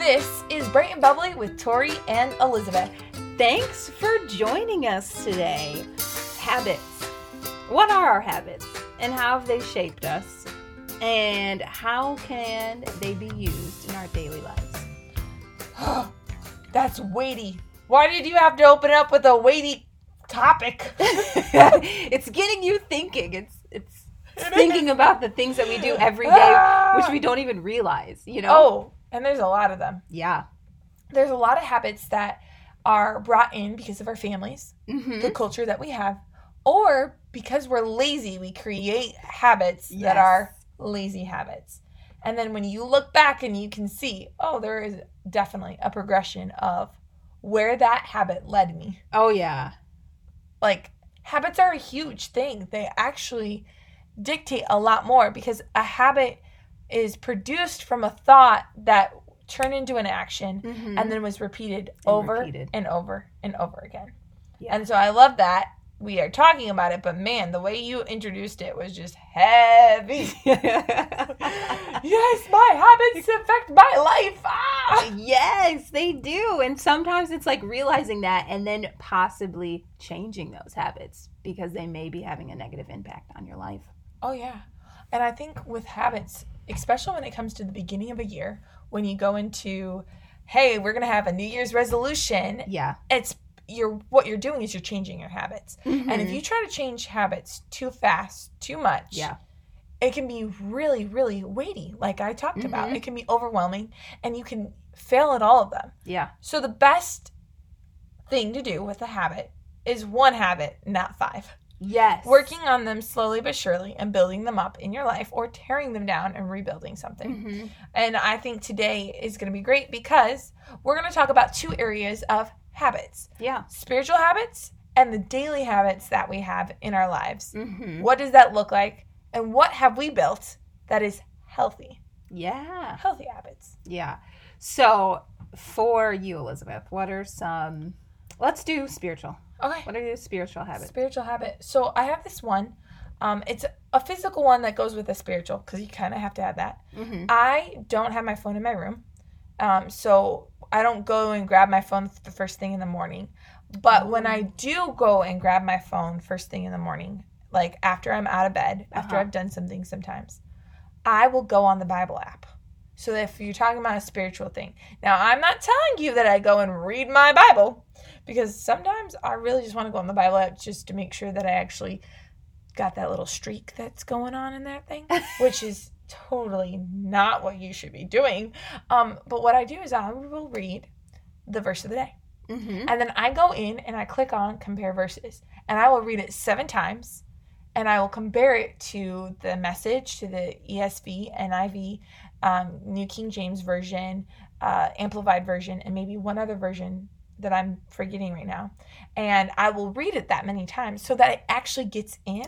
This is Bright and Bubbly with Tori and Elizabeth. Thanks for joining us today. Habits. What are our habits and how have they shaped us? And how can they be used in our daily lives? That's weighty. Why did you have to open up with a weighty topic? it's getting you thinking. It's it's thinking about the things that we do every day, ah. which we don't even realize, you know? Oh, and there's a lot of them. Yeah. There's a lot of habits that are brought in because of our families, Mm-hmm. the culture that we have, or because we're lazy, we create habits that are lazy habits. And then when you look back and you can see, oh, there is definitely a progression of where that habit led me. Oh, yeah. like habits are a huge thing they actually dictate a lot more because a habit is produced from a thought that turned into an action Mhm. and then was repeated And over repeated. and over and over again Yeah. and so i love that we are talking about it but man the way you introduced it was just heavy yes my habits affect my life ah! yes, they do. And sometimes it's like realizing that and then possibly changing those habits because they may be having a negative impact on your life. Oh yeah. And I think with habits, especially when it comes to the beginning of a year, when you go into, hey, we're gonna have a New Year's resolution, Yeah. it's you're what you're doing is you're changing your habits. And if Mhm. you try to change habits too fast, too much, Yeah. it can be really, really weighty, like I talked about. Mhm. It can be overwhelming and you can fail at all of them. Yeah. So the best thing to do with a habit is one habit, not five Yes. working on them slowly but surely and building them up in your life or tearing them down and rebuilding something. Mhm. And I think today is going to be great because we're going to talk about two areas of habits Yeah. spiritual habits and the daily habits that we have in our lives. hmm What does that look like? And what have we built that is healthy? Yeah. Healthy habits. Yeah. So for you, Elizabeth, what are some let's do spiritual. Okay. What are your spiritual habits? Spiritual habit. So I have this one. Um, it's a physical one that goes with a spiritual because you kind of have to have that. hmm I don't have my phone in my room. Um, so I don't go and grab my phone the first thing in the morning. But when I do go and grab my phone first thing in the morning, like after I'm out of bed, after Uh-huh. I've done something sometimes, I will go on the Bible app. So if you're talking about a spiritual thing. Now, I'm not telling you that I go and read my Bible because sometimes I really just want to go on the Bible app just to make sure that I actually got that little streak that's going on in that thing, which is totally not what you should be doing. Um, but what I do is I will read the verse of the day. hmm And then I go in and I click on compare verses. And I will read it seven times. And I will compare it to the message, to the ESV, NIV, um, New King James Version, uh, Amplified Version, and maybe one other version that I'm forgetting right now. And I will read it that many times so that it actually gets in.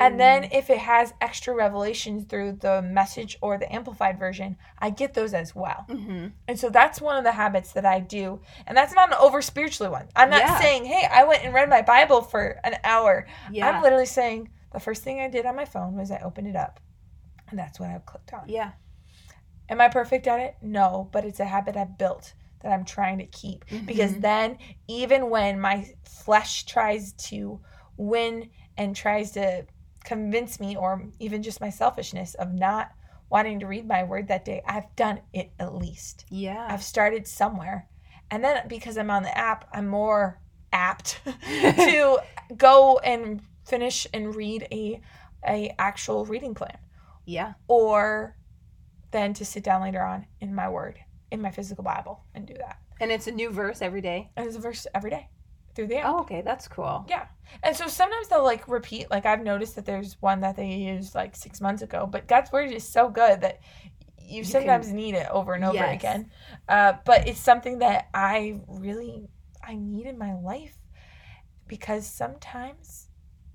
And then if it has extra revelations through the message or the amplified version, I get those as well. hmm And so that's one of the habits that I do. And that's not an over spiritually one. I'm not Yeah. saying, hey, I went and read my Bible for an hour. yeah. I'm literally saying the first thing I did on my phone was I opened it up. And that's what I clicked on. yeah. Am I perfect at it? No, but it's a habit I've built that I'm trying to keep. Because Mhm. then, even when my flesh tries to win and tries to convince me, or even just my selfishness of not wanting to read my word that day, I've done it at least. Yeah. I've started somewhere. And then because I'm on the app, I'm more apt to go and finish and read a a actual reading plan yeah. or then to sit down later on in my word in my physical bible and do that And it's a new verse every day. and it's a verse every day through the app Oh, okay. That's cool. yeah and so sometimes they'll like repeat like i've noticed that there's one that they used like six months ago but god's word is so good that you, You sometimes need it over and over Yes. again uh, but it's something that i really i need in my life because sometimes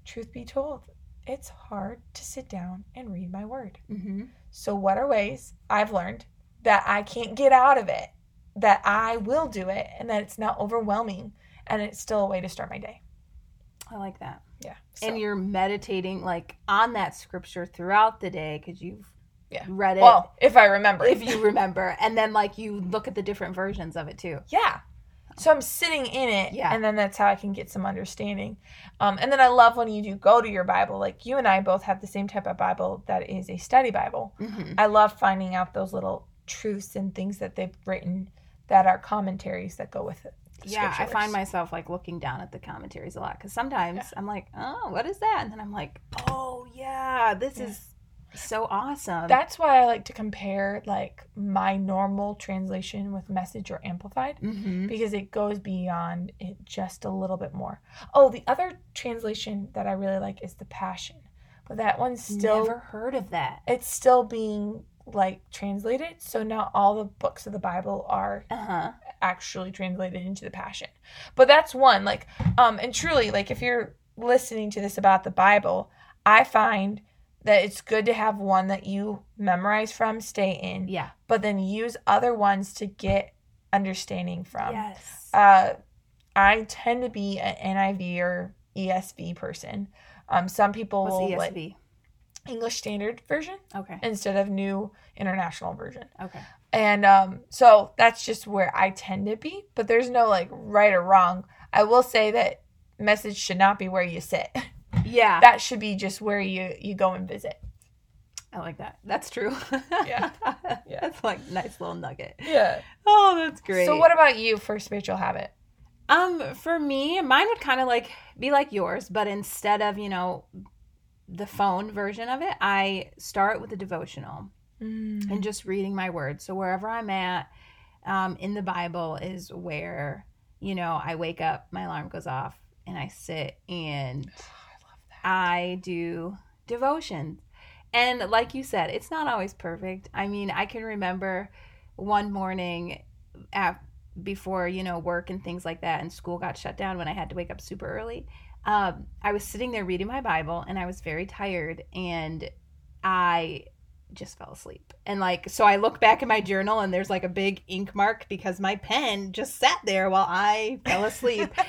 truth be told it's hard to sit down and read my word hmm so, what are ways I've learned that I can't get out of it, that I will do it, and that it's not overwhelming, and it's still a way to start my day? I like that. Yeah. So, And you're meditating like on that scripture throughout the day because you've Yeah. read it Well, if I remember. if you remember, and then like you look at the different versions of it too. Yeah. So I'm sitting in it, Yeah. and then that's how I can get some understanding. Um, and then I love when you do go to your Bible. Like you and I both have the same type of Bible that is a study Bible. Mm-hmm. I love finding out those little truths and things that they've written that are commentaries that go with it. Yeah, I find myself like looking down at the commentaries a lot because sometimes I'm like, oh, what is that? And then I'm like, oh yeah, this Yeah. is so awesome. That's why I like to compare like my normal translation with message or amplified mm-hmm. because it goes beyond it just a little bit more. Oh, the other translation that I really like is the Passion. But that one's still never heard of that. it's still being like translated, so not all the books of the Bible are Uh huh. actually translated into the Passion. But that's one like um and truly like if you're listening to this about the Bible, I find that it's good to have one that you memorize from, stay in, Yeah. but then use other ones to get understanding from. yes. Uh, I tend to be an NIV or ESV person. Um, some people What's will ESV? like English Standard Version okay. instead of New International Version, Okay. and um, so that's just where I tend to be. But there's no like right or wrong. I will say that message should not be where you sit. Yeah. that should be just where you you go and visit. I like that. That's true. Yeah. Yeah. That's like nice little nugget. Yeah. Oh, that's great. So what about you for spiritual habit? Um, for me, mine would kind of like be like yours, but instead of you know the phone version of it, I start with a devotional Mm. and just reading my words. So wherever I'm at um, in the Bible is where you know I wake up, my alarm goes off, and I sit and I do devotion. And like you said, it's not always perfect. I mean, I can remember one morning at, before, you know, work and things like that, and school got shut down when I had to wake up super early. Um, I was sitting there reading my Bible and I was very tired and I just fell asleep. And like, so I look back in my journal and there's like a big ink mark because my pen just sat there while I fell asleep.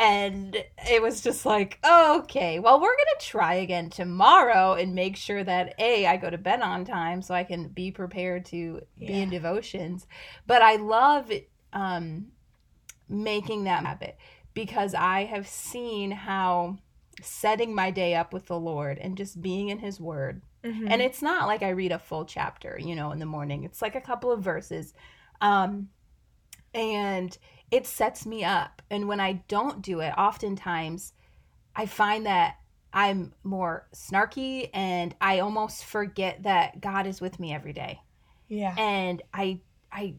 And it was just like okay well we're gonna try again tomorrow and make sure that a i go to bed on time so i can be prepared to be in devotions. But i love um making that habit because i have seen how setting my day up with the lord and just being in his word Mhm. and it's not like I read a full chapter, you know, in the morning. It's like a couple of verses. Um and it sets me up. And when I don't do it, oftentimes I find that I'm more snarky and I almost forget that God is with me every day. yeah. And I I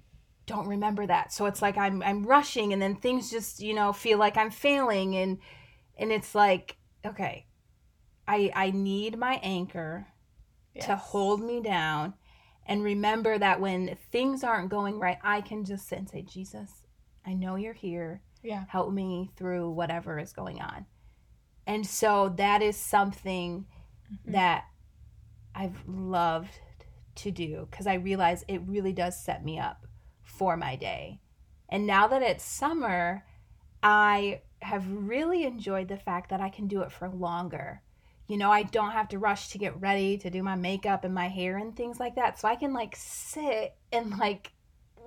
don't remember that. So it's like I'm I'm rushing and then things just, you know, feel like I'm failing and and it's like, okay, I I need my anchor to hold me down and remember that when things aren't going right, I can just sit and say, Jesus, I know you're here. Yeah. Help me through whatever is going on. And so that is something Mhm. that I've loved to do because I realize it really does set me up for my day. And now that it's summer, I have really enjoyed the fact that I can do it for longer. You know, I don't have to rush to get ready to do my makeup and my hair and things like that. So I can like sit and like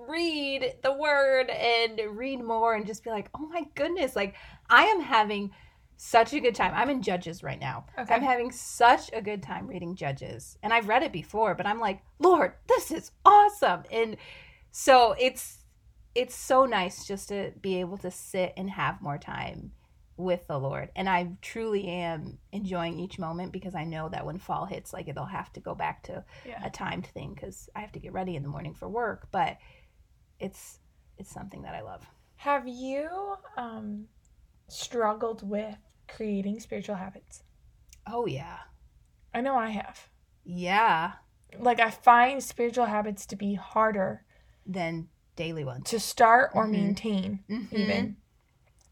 read the word and read more and just be like, oh my goodness, like I am having such a good time. I'm in Judges right now. Okay. I'm having such a good time reading Judges. And I've read it before, but I'm like, Lord, this is awesome. And so it's it's so nice just to be able to sit and have more time with the Lord. And I truly am enjoying each moment because I know that when fall hits, like it'll have to go back to Yeah. a timed thing because I have to get ready in the morning for work. But it's it's something that I love. Have you um, struggled with creating spiritual habits? Oh yeah. I know I have. Yeah. Like, I find spiritual habits to be harder Then daily ones. to start or Mhm. maintain, Mhm. even.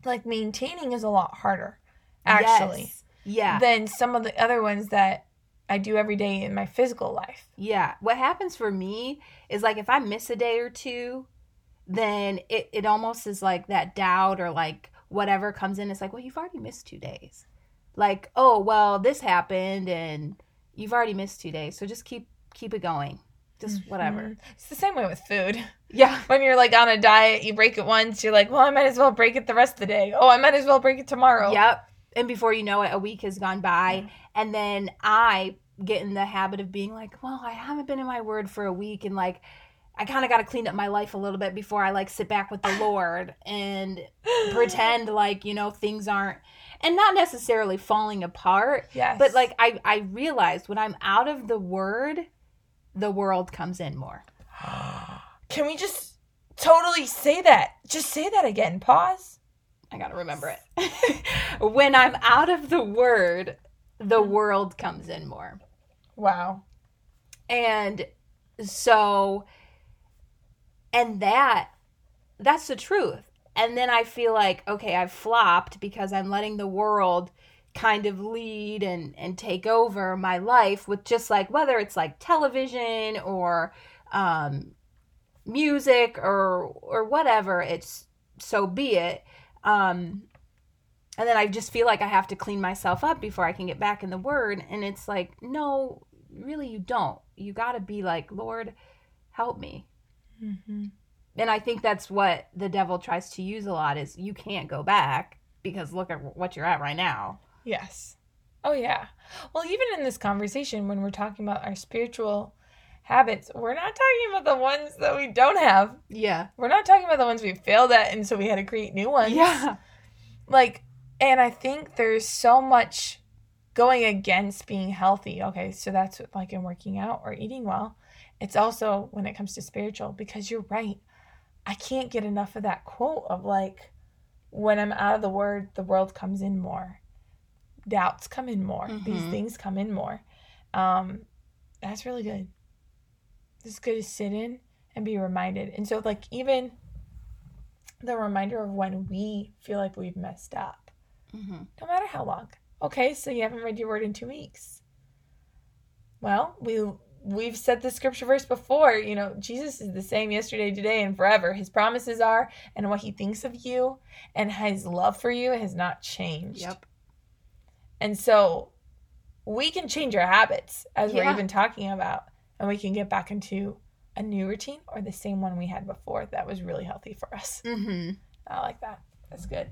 Like, maintaining is a lot harder, actually, Yes. Yeah. than some of the other ones that I do every day in my physical life. Yeah. What happens for me is like if I miss a day or two, then it, it almost is like that doubt or like whatever comes in. It's like, well, you've already missed two days. Like, oh, well, this happened and you've already missed two days. So just keep keep it going. Just whatever. Mhm. It's the same way with food. Yeah. When you're like on a diet, you break it once, you're like, well, I might as well break it the rest of the day. Oh, I might as well break it tomorrow. Yep. And before you know it, a week has gone by. And then I get in the habit of being like, well, I haven't been in my word for a week. And like, I kind of got to clean up my life a little bit before I like sit back with the Lord and pretend like, you know, things aren't, and not necessarily falling apart. Yes. But like, I, I realized when I'm out of the word, the world comes in more. Can we just totally say that? Just say that again. Pause. I got to remember it. when I'm out of the word, the world comes in more. Wow. and so and that that's the truth and then i feel like okay i've flopped because i'm letting the world kind of lead and and take over my life with just like whether it's like television or um music or or whatever it's so be it. Um and then i just feel like i have to clean myself up before i can get back in the word and it's like no really you don't. You got to be like lord help me. Mm-hmm. and i think that's what the devil tries to use a lot is you can't go back because look at what you're at right now Yes. Oh, yeah. Well, even in this conversation, when we're talking about our spiritual habits, we're not talking about the ones that we don't have. yeah We're not talking about the ones we failed at, and so we had to create new ones. yeah Like, and I think there's so much going against being healthy. Okay, so that's like in working out or eating well. It's also when it comes to spiritual, because you're right. I can't get enough of that quote of like, when I'm out of the word, the world comes in more. Doubts come in more. These Mhm. things come in more. Um, that's really good. It's good to sit in and be reminded. And so, like, even the reminder of when we feel like we've messed up, hmm no matter how long. Okay, so you haven't read your word in two weeks. Well, we we've said the scripture verse before. You know, Jesus is the same yesterday, today, and forever. His promises are, and what he thinks of you, and his love for you has not changed. yep And so we can change our habits as we're even talking about, and we can get back into a new routine or the same one we had before that was really healthy for us. hmm I like that. That's good.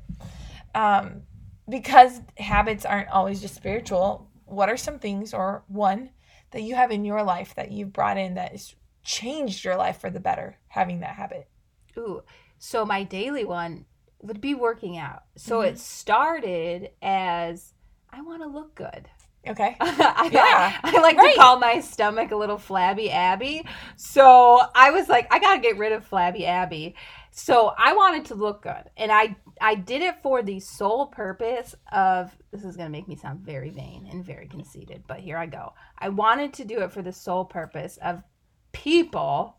Um, because habits aren't always just spiritual, what are some things or one that you have in your life that you've brought in that has changed your life for the better having that habit? Ooh. So my daily one would be working out. So Mhm. it started as I want to look good. Okay. I, Yeah. I like Right. to call my stomach a little flabby Abby. So I was like, I gotta get rid of flabby Abby. So I wanted to look good, and I I did it for the sole purpose of this is gonna make me sound very vain and very conceited, but here I go. I wanted to do it for the sole purpose of people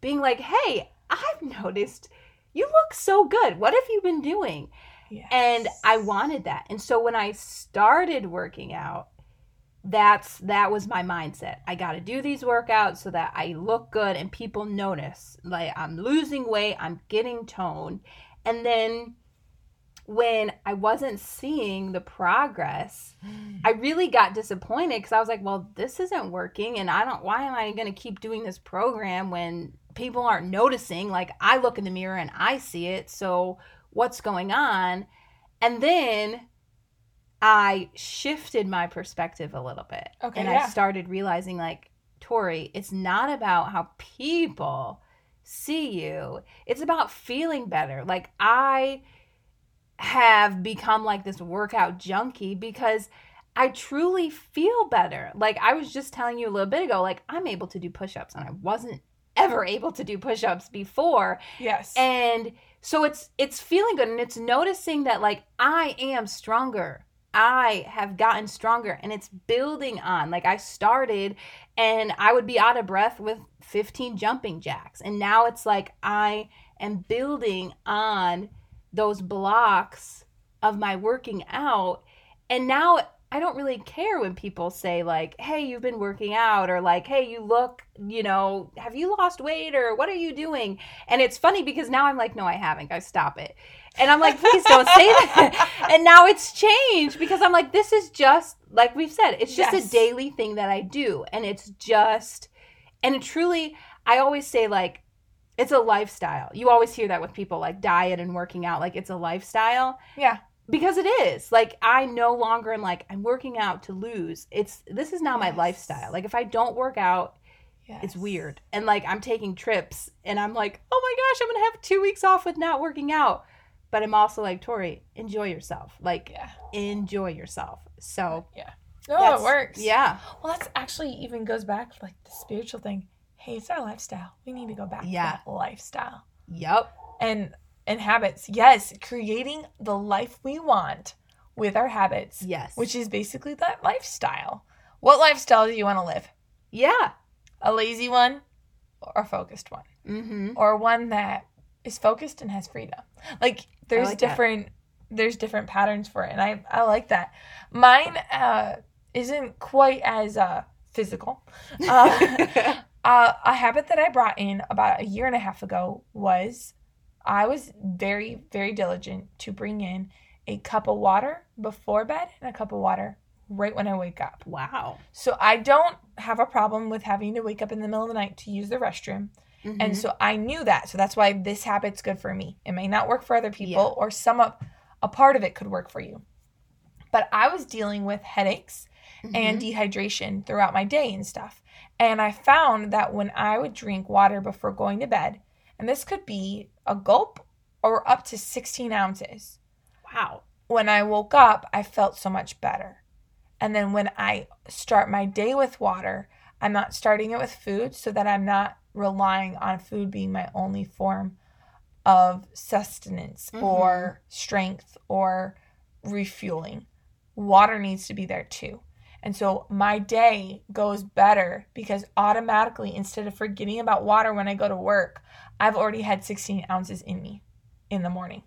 being like, Hey, I've noticed you look so good. What have you been doing? Yes. and i wanted that. And so when i started working out that's that was my mindset. I got to do these workouts so that i look good and people notice like i'm losing weight i'm getting toned. And then when i wasn't seeing the progress mm. i really got disappointed because i was like well this isn't working and i don't why am i going to keep doing this program when people aren't noticing? Like i look in the mirror and i see it. So what's going on and then i shifted my perspective a little bit Okay, and yeah. i started realizing like tori it's not about how people see you it's about feeling better like i have become like this workout junkie because I truly feel better. Like I was just telling you a little bit ago, like I'm able to do push ups and I wasn't ever able to do push ups before. yes. And so it's it's feeling good and it's noticing that like I am stronger. I have gotten stronger and it's building on. Like I started and I would be out of breath with 15 jumping jacks. And now it's like I am building on those blocks of my working out. And now I don't really care when people say like, "Hey, you've been working out," or like, "Hey, you look, you know, have you lost weight or what are you doing?" And it's funny because now I'm like, "No, I haven't. Guys, stop it." And I'm like, "Please don't say that." and now it's changed because I'm like, "This is just like we've said, it's just Yes. a daily thing that I do, and it's just And it truly, I always say, like, it's a lifestyle. You always hear that with people like diet and working out, like, it's a lifestyle Yeah. Because it is. Like, I no longer am like, I'm working out to lose. It's, this is now my lifestyle. Like, if I don't work out, it's weird. And like, I'm taking trips and I'm like, oh my gosh, I'm to have two weeks off with not working out. But I'm also like, Tori, enjoy yourself. Like, Yeah. enjoy yourself. So, yeah, No, it works. Yeah. Well, that's actually even goes back to like the spiritual thing. Hey, it's our lifestyle. We need to go back Yeah. to that lifestyle. Yep. And and habits. Yes, creating the life we want with our habits, Yes. which is basically that lifestyle. What lifestyle do you want to live? yeah. A lazy one or a focused one? Mm-hmm. Or one that is focused and has freedom. Like there's like that. different there's different patterns for it and I I like that. Mine uh isn't quite as uh physical. Uh, uh, a habit that I brought in about a year and a half ago was I was very, very diligent to bring in a cup of water before bed and a cup of water right when I wake up. wow. So I don't have a problem with having to wake up in the middle of the night to use the restroom. Mhm. And so I knew that. So that's why this habit's good for me. It may not work for other people, Yeah. or some of a part of it could work for you. But I was dealing with headaches and Mhm. dehydration throughout my day and stuff. And I found that when I would drink water before going to bed, and this could be a gulp or up to 16 ounces, wow. when I woke up, I felt so much better. And then when I start my day with water, I'm not starting it with food so that I'm not relying on food being my only form of sustenance Mhm. or strength or refueling. Water needs to be there too. And so my day goes better because automatically, instead of forgetting about water when I go to work, I've already had 16 ounces in me in the morning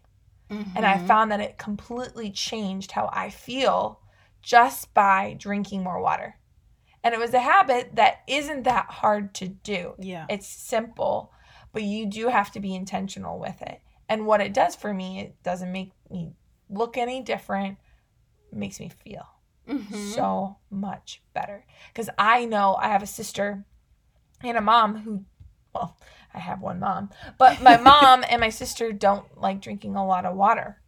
and I Mhm. found that it completely changed how I feel just by drinking more water. And it was a habit that isn't that hard to do. yeah. It's simple, but you do have to be intentional with it. And what it does for me, it doesn't make me look any different, it makes me feel Mhm. so much better. Because I know I have a sister and a mom who, well, I have one mom, but my mom and my sister don't like drinking a lot of water.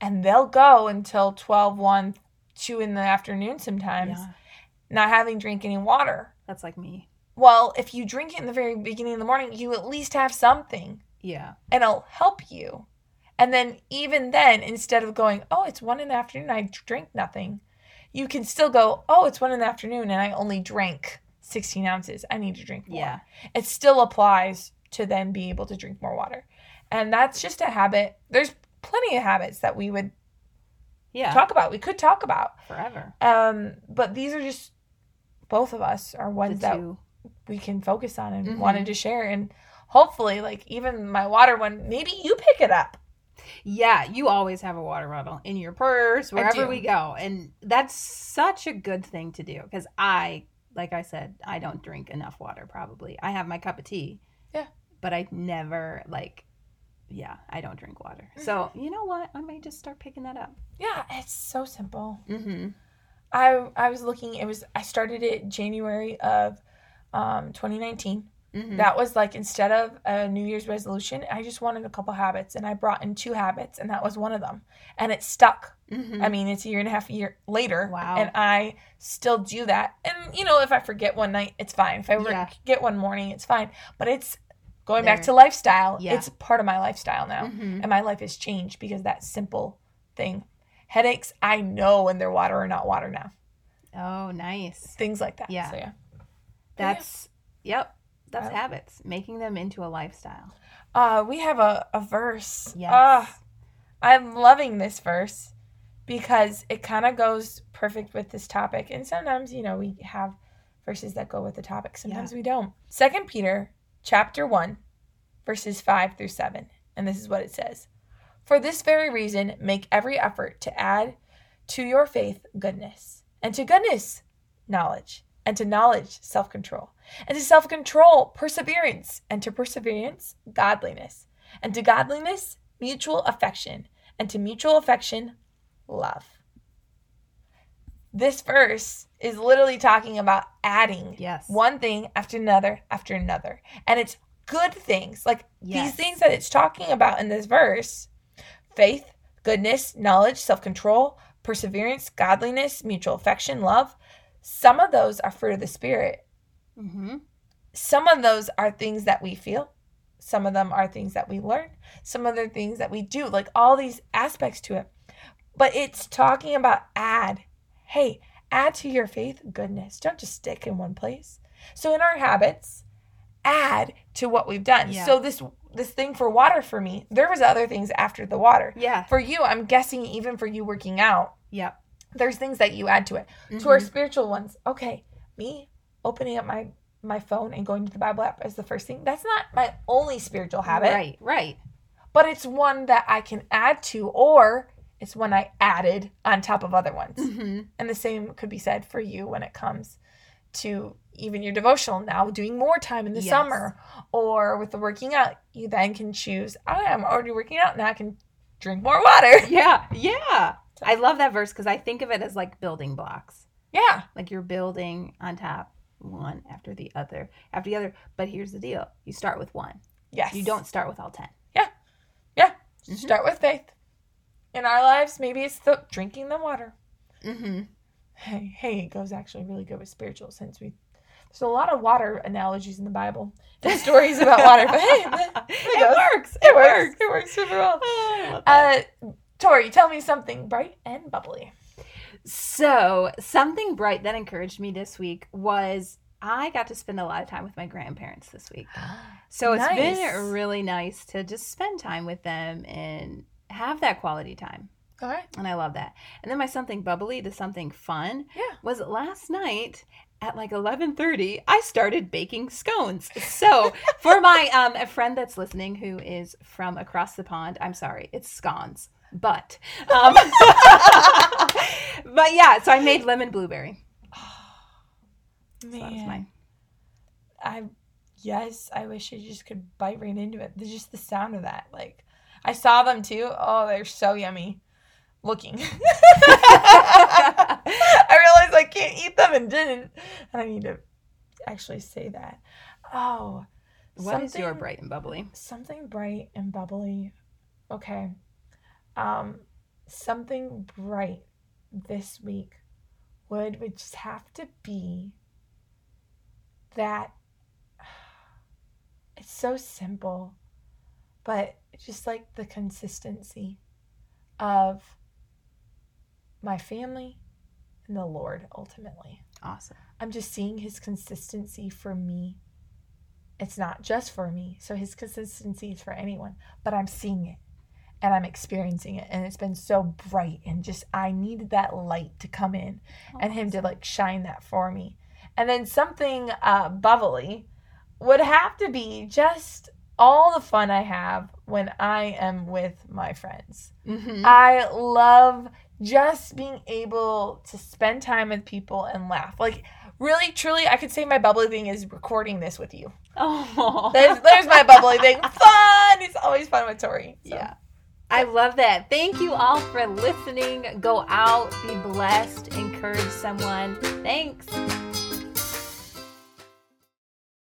And they'll go until 12, 1, 2 in the afternoon sometimes, Yeah. not having drink any water. That's like me. Well, if you drink it in the very beginning of the morning, you at least have something Yeah. and it'll help you. And then even then, instead of going, oh, it's one in the afternoon, I drink nothing, you can still go, oh, it's one in the afternoon and I only drank 16 ounces. I need to drink more. Yeah. It still applies to then be able to drink more water. And that's just a habit. There's plenty of habits that we would Yeah. talk about. We could talk about. Forever. Um, but these are just both of us are ones that we can focus on and Mhm. wanted to share. And hopefully, like even my water one, maybe you pick it up. Yeah, you always have a water bottle in your purse wherever we go. And that's such a good thing to do because I, like I said, I don't drink enough water probably. I have my cup of tea. Yeah. But I never, like, yeah, I don't drink water. So, you know what? I may just start picking that up. Yeah, it's so simple. Mm-hmm. I I was looking. It was I started it January of um, 2019. Mm-hmm. That was like instead of a New Year's resolution, I just wanted a couple habits, and I brought in two habits, and that was one of them, and it stuck. mm-hmm. I mean, it's a year and a half year later, Wow. and I still do that. And you know, if I forget one night, it's fine. If I Yeah. forget one morning, it's fine. But it's going back to lifestyle. Yeah. It's part of my lifestyle now, Mhm. and my life has changed because that simple thing. Headaches, I know when they're water or not water now. Oh, nice. Things like that. Yeah. So, yeah. That's, yep, that's habits, making them into a lifestyle. Uh, we have a, a verse. Yes. Ah, I'm loving this verse because it kind of goes perfect with this topic. And sometimes, you know, we have verses that go with the topic. Sometimes we don't. Second Peter chapter 1, verses 5 through 7. And this is what it says. For this very reason, make every effort to add to your faith goodness, and to goodness, knowledge, and to knowledge, self control, and to self control, perseverance, and to perseverance, godliness, and to godliness, mutual affection, and to mutual affection, love. This verse is literally talking about adding Yes. one thing after another after another. And it's good things. Like these things that it's talking about in this verse faith, goodness, knowledge, self control, perseverance, godliness, mutual affection, love. Some of those are fruit of the Spirit. Mm-hmm. Some of those are things that we feel. Some of them are things that we learn. Some other things that we do, like all these aspects to it. But it's talking about add. Hey, add to your faith goodness. Don't just stick in one place. So in our habits, add to what we've done. Yeah. So this this thing for water for me, there was other things after the water. Yeah. For you, I'm guessing even for you working out, Yep. There's things that you add to it. To our Mhm. spiritual ones, okay, me opening up my my phone and going to the Bible app is the first thing. That's not my only spiritual habit, Right. Right. but it's one that I can add to, or it's one I added on top of other ones. Mm-hmm. And the same could be said for you when it comes to even your devotional now doing more time in the Yes. summer or with the working out. You then can choose, oh, I'm already working out now I can drink more water. Yeah. Yeah. I love that verse because I think of it as like building blocks. Yeah. Like you're building on top one after the other after the other. But here's the deal: you start with one. Yes. You don't start with all ten. Mhm. Start with faith. In our lives, maybe it's the drinking the water. Mm-hmm. Hey, hey, it goes actually really good with spiritual since we there's a lot of water analogies in the Bible and stories about water. But hey, it goes. works. it works. It works super well. That. Uh, Tori, tell me something bright and bubbly. So, something bright that encouraged me this week was I got to spend a lot of time with my grandparents this week. So, it's Nice. been really nice to just spend time with them and have that quality time. All right. And I love that. And then my something bubbly, the something fun Yeah. was last night at like 11:30 I started baking scones. So, for my um a friend that's listening who is from across the pond, I'm sorry, it's scones. But um But yeah, so I made lemon blueberry. So that was Man, mine. I yes, I wish I just could bite right into it. There's just the sound of that. Like I saw them too. Oh, they're so yummy looking. I realized I can't eat them and didn't. And I need to actually say that. Oh, What is your bright and bubbly? Something bright and bubbly. Okay. Um, something bright this week would would just have to be that it's so simple, but just like the consistency of my family and the Lord ultimately. Awesome. I'm just seeing his consistency for me. It's not just for me. So his consistency is for anyone, but I'm seeing it and I'm experiencing it. And it's been so bright and just, I needed that light to come in and him to like shine that for me. And then something uh, bubbly would have to be just all the fun I have when I am with my friends. Mhm. I love just being able to spend time with people and laugh. Like, really, truly, I could say my bubbly thing is recording this with you. Oh. There's, there's my bubbly thing. Fun! It's always fun with Tori. So. Yeah. I love that. Thank you all for listening. Go out, be blessed, encourage someone. Thanks.